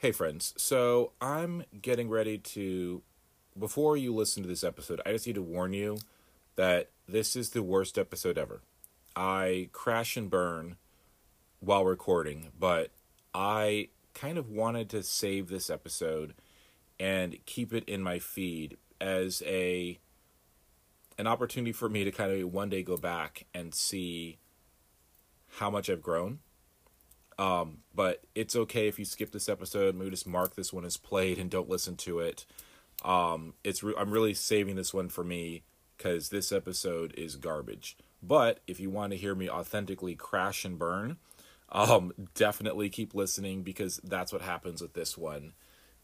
Hey, friends. So I'm getting ready to. Before you listen to this episode, I just need to warn you that this is the worst episode ever. I crash and burn while recording, but I kind of wanted to save this episode and keep it in my feed as a an opportunity for me to kind of one day go back and see how much I've grown um, but it's okay if you skip this episode. Maybe just mark this one as played and don't listen to it. Um, it's re- I'm really saving this one for me because this episode is garbage. But if you want to hear me authentically crash and burn, um, definitely keep listening because that's what happens with this one.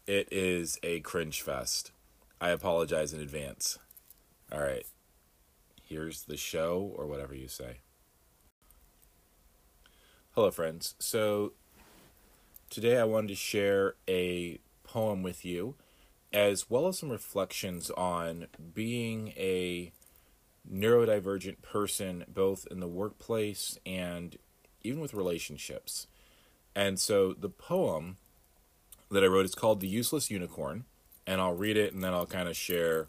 It is a cringe fest. I apologize in advance. All right. Here's the show, or whatever you say. Hello, friends. So, today I wanted to share a poem with you, as well as some reflections on being a neurodivergent person, both in the workplace and even with relationships. And so, the poem that I wrote is called The Useless Unicorn, and I'll read it and then I'll kind of share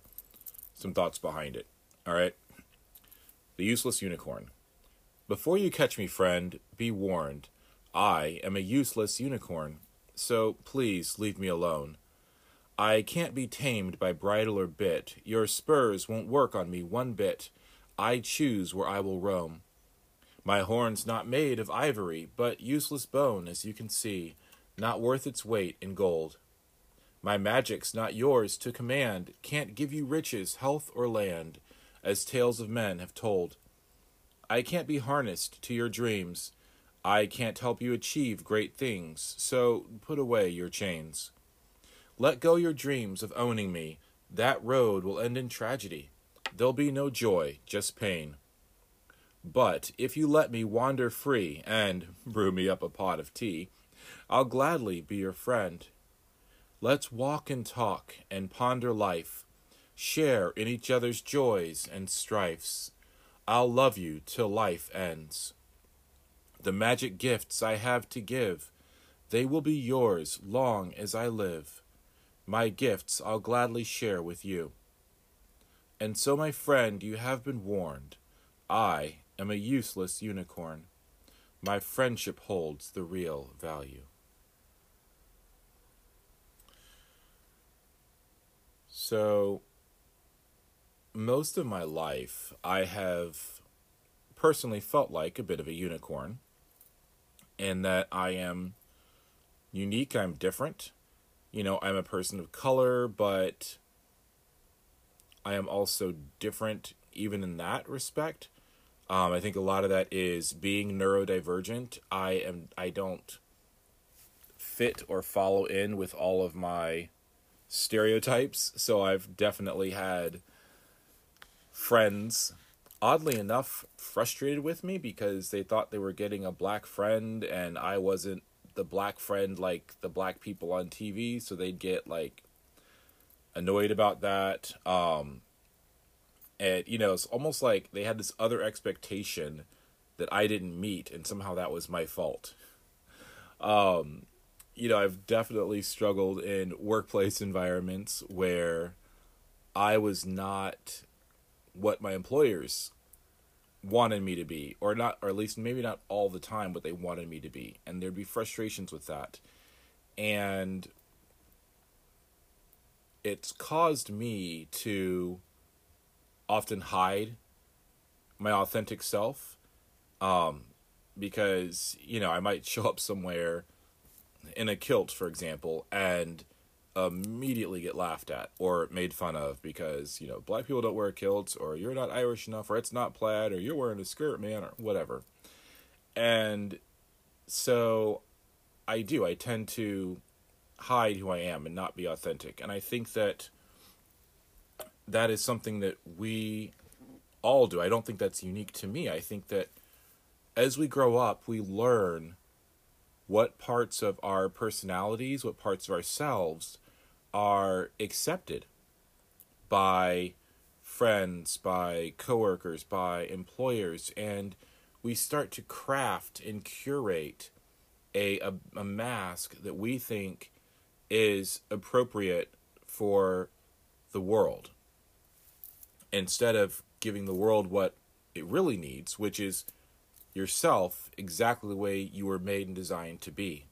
some thoughts behind it. All right? The Useless Unicorn. Before you catch me, friend, be warned. I am a useless unicorn, so please leave me alone. I can't be tamed by bridle or bit. Your spurs won't work on me one bit. I choose where I will roam. My horn's not made of ivory, but useless bone, as you can see, not worth its weight in gold. My magic's not yours to command, can't give you riches, health, or land, as tales of men have told. I can't be harnessed to your dreams. I can't help you achieve great things, so put away your chains. Let go your dreams of owning me. That road will end in tragedy. There'll be no joy, just pain. But if you let me wander free and brew me up a pot of tea, I'll gladly be your friend. Let's walk and talk and ponder life, share in each other's joys and strifes. I'll love you till life ends. The magic gifts I have to give, they will be yours long as I live. My gifts I'll gladly share with you. And so, my friend, you have been warned. I am a useless unicorn. My friendship holds the real value. So, most of my life, I have personally felt like a bit of a unicorn, in that I am unique, I'm different. You know, I'm a person of color, but I am also different even in that respect. Um, I think a lot of that is being neurodivergent. I am I don't fit or follow in with all of my stereotypes, so I've definitely had friends, oddly enough, frustrated with me because they thought they were getting a black friend and I wasn't the black friend like the black people on TV, so they'd get like annoyed about that. Um, and you know, it's almost like they had this other expectation that I didn't meet, and somehow that was my fault. Um, you know, I've definitely struggled in workplace environments where I was not what my employers wanted me to be or not or at least maybe not all the time what they wanted me to be. And there'd be frustrations with that. And it's caused me to often hide my authentic self um, because you know I might show up somewhere in a kilt for example and immediately get laughed at or made fun of because you know black people don't wear kilts or you're not Irish enough or it's not plaid or you're wearing a skirt man or whatever. And so I do. I tend to hide who I am and not be authentic. And I think that that is something that we all do. I don't think that's unique to me. I think that as we grow up we learn what parts of our personalities what parts of ourselves are accepted by friends, by coworkers, by employers, and we start to craft and curate a, a, a mask that we think is appropriate for the world instead of giving the world what it really needs, which is yourself exactly the way you were made and designed to be.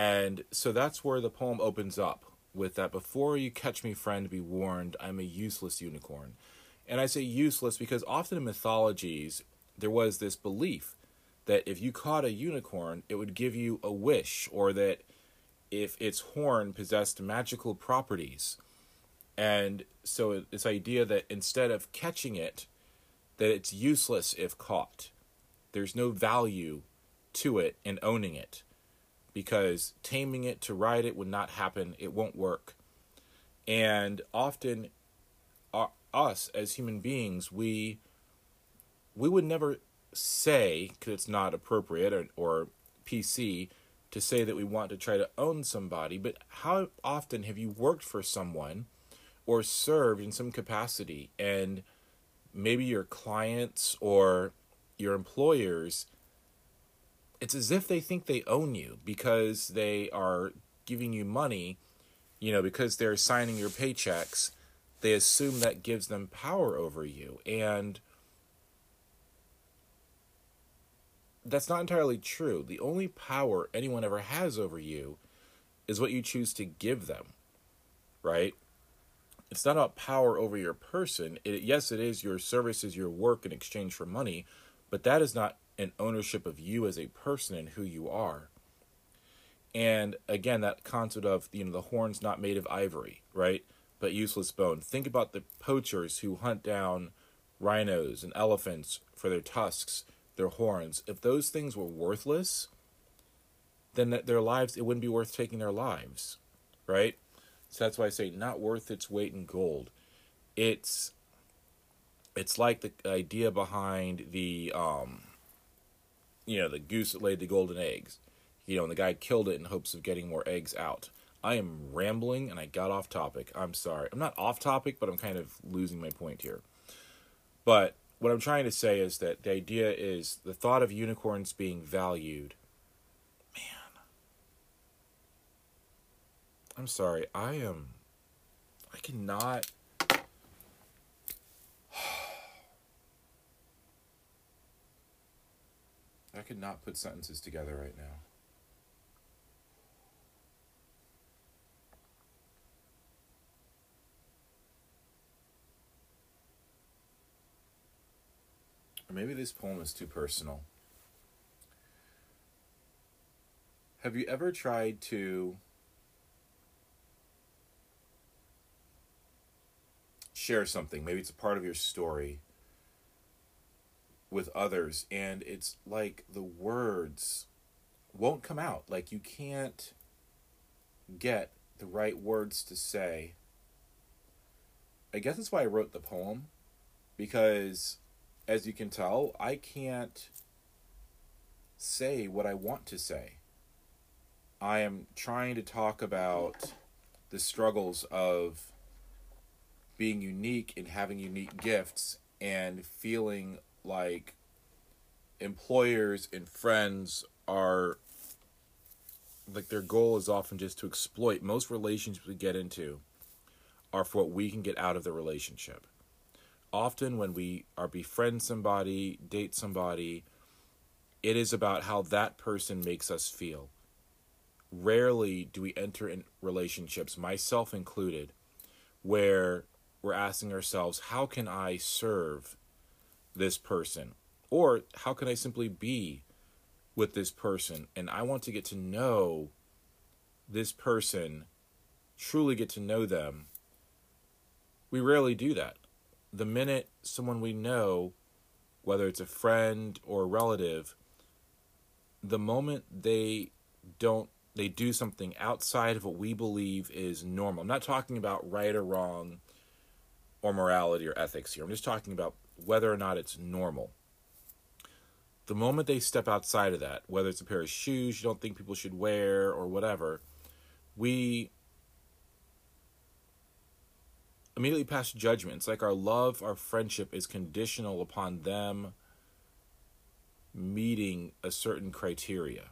And so that's where the poem opens up with that before you catch me, friend, be warned, I'm a useless unicorn. And I say useless because often in mythologies, there was this belief that if you caught a unicorn, it would give you a wish, or that if its horn possessed magical properties. And so this idea that instead of catching it, that it's useless if caught. There's no value to it in owning it because taming it to ride it would not happen. It won't work. And often, uh, us as human beings, we we would never say because it's not appropriate or, or PC to say that we want to try to own somebody. But how often have you worked for someone or served in some capacity and maybe your clients or your employers it's as if they think they own you because they are giving you money, you know, because they're signing your paychecks. They assume that gives them power over you. And that's not entirely true. The only power anyone ever has over you is what you choose to give them, right? It's not about power over your person. It, yes, it is your services, your work in exchange for money, but that is not an ownership of you as a person and who you are. And again, that concept of you know the horn's not made of ivory, right? But useless bone. Think about the poachers who hunt down rhinos and elephants for their tusks, their horns. If those things were worthless, then their lives it wouldn't be worth taking their lives, right? So that's why I say not worth its weight in gold. It's it's like the idea behind the um, you know, the goose that laid the golden eggs. You know, and the guy killed it in hopes of getting more eggs out. I am rambling and I got off topic. I'm sorry. I'm not off topic, but I'm kind of losing my point here. But what I'm trying to say is that the idea is the thought of unicorns being valued. Man. I'm sorry. I am. I cannot I could not put sentences together right now. Or maybe this poem is too personal. Have you ever tried to share something? Maybe it's a part of your story with others and it's like the words won't come out. Like you can't get the right words to say. I guess that's why i wrote the poem because as you can tell i can't say what i want to say. I am trying to talk about the struggles of being unique and having unique gifts and feeling like employers and friends are like their goal is often just to exploit. Most relationships we get into are for what we can get out of the relationship. Often when we are befriend somebody date somebody it is about how that person makes us feel. Rarely do we enter in relationships myself included where we're asking ourselves how can i serve this person? Or how can I simply be with this person? And I want to get to know this person, truly get to know them. We rarely do that. The minute someone we know, whether it's a friend or a relative, the moment they don't they do something outside of what we believe is normal. I'm not talking about right or wrong or morality or ethics here. I'm just talking about whether or not it's normal. The moment they step outside of that, whether it's a pair of shoes you don't think people should wear or whatever, we immediately pass judgment. It's like our love, our friendship is conditional upon them meeting a certain criteria.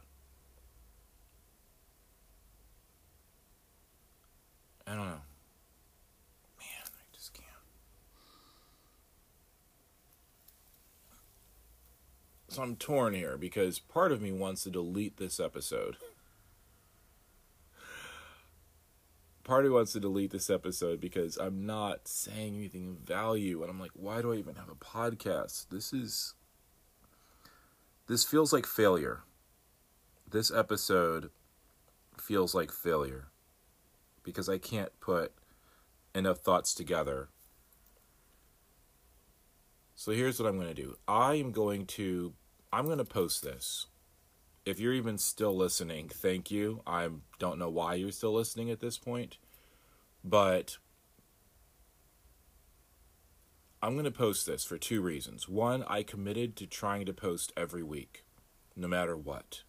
I don't know. Man, I just can't. So I'm torn here because part of me wants to delete this episode. Part of me wants to delete this episode because I'm not saying anything of value. And I'm like, why do I even have a podcast? This is. This feels like failure. This episode feels like failure because I can't put enough thoughts together. So here's what I'm going to do. I am going to I'm going to post this. If you're even still listening, thank you. I don't know why you're still listening at this point, but I'm going to post this for two reasons. One, I committed to trying to post every week, no matter what.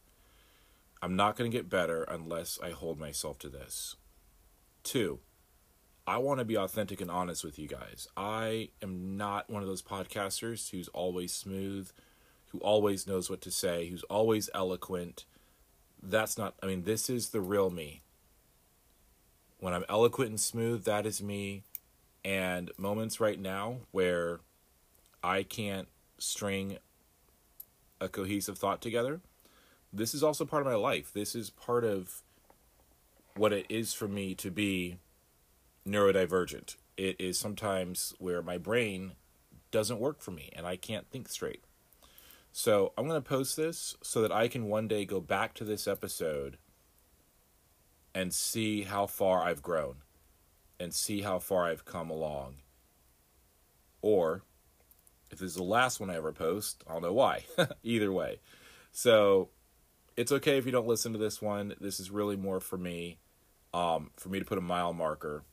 I'm not going to get better unless I hold myself to this. Two, I want to be authentic and honest with you guys. I am not one of those podcasters who's always smooth, who always knows what to say, who's always eloquent. That's not, I mean, this is the real me. When I'm eloquent and smooth, that is me. And moments right now where I can't string a cohesive thought together, this is also part of my life. This is part of what it is for me to be neurodivergent. It is sometimes where my brain doesn't work for me and I can't think straight. So I'm going to post this so that I can one day go back to this episode and see how far I've grown and see how far I've come along. Or if this is the last one I ever post, I'll know why. Either way. So it's okay if you don't listen to this one. This is really more for me, um, for me to put a mile marker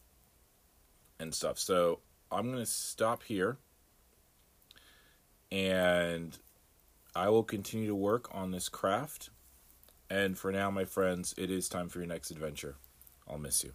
and stuff. So I'm going to stop here and I will continue to work on this craft. And for now, my friends, it is time for your next adventure. I'll miss you.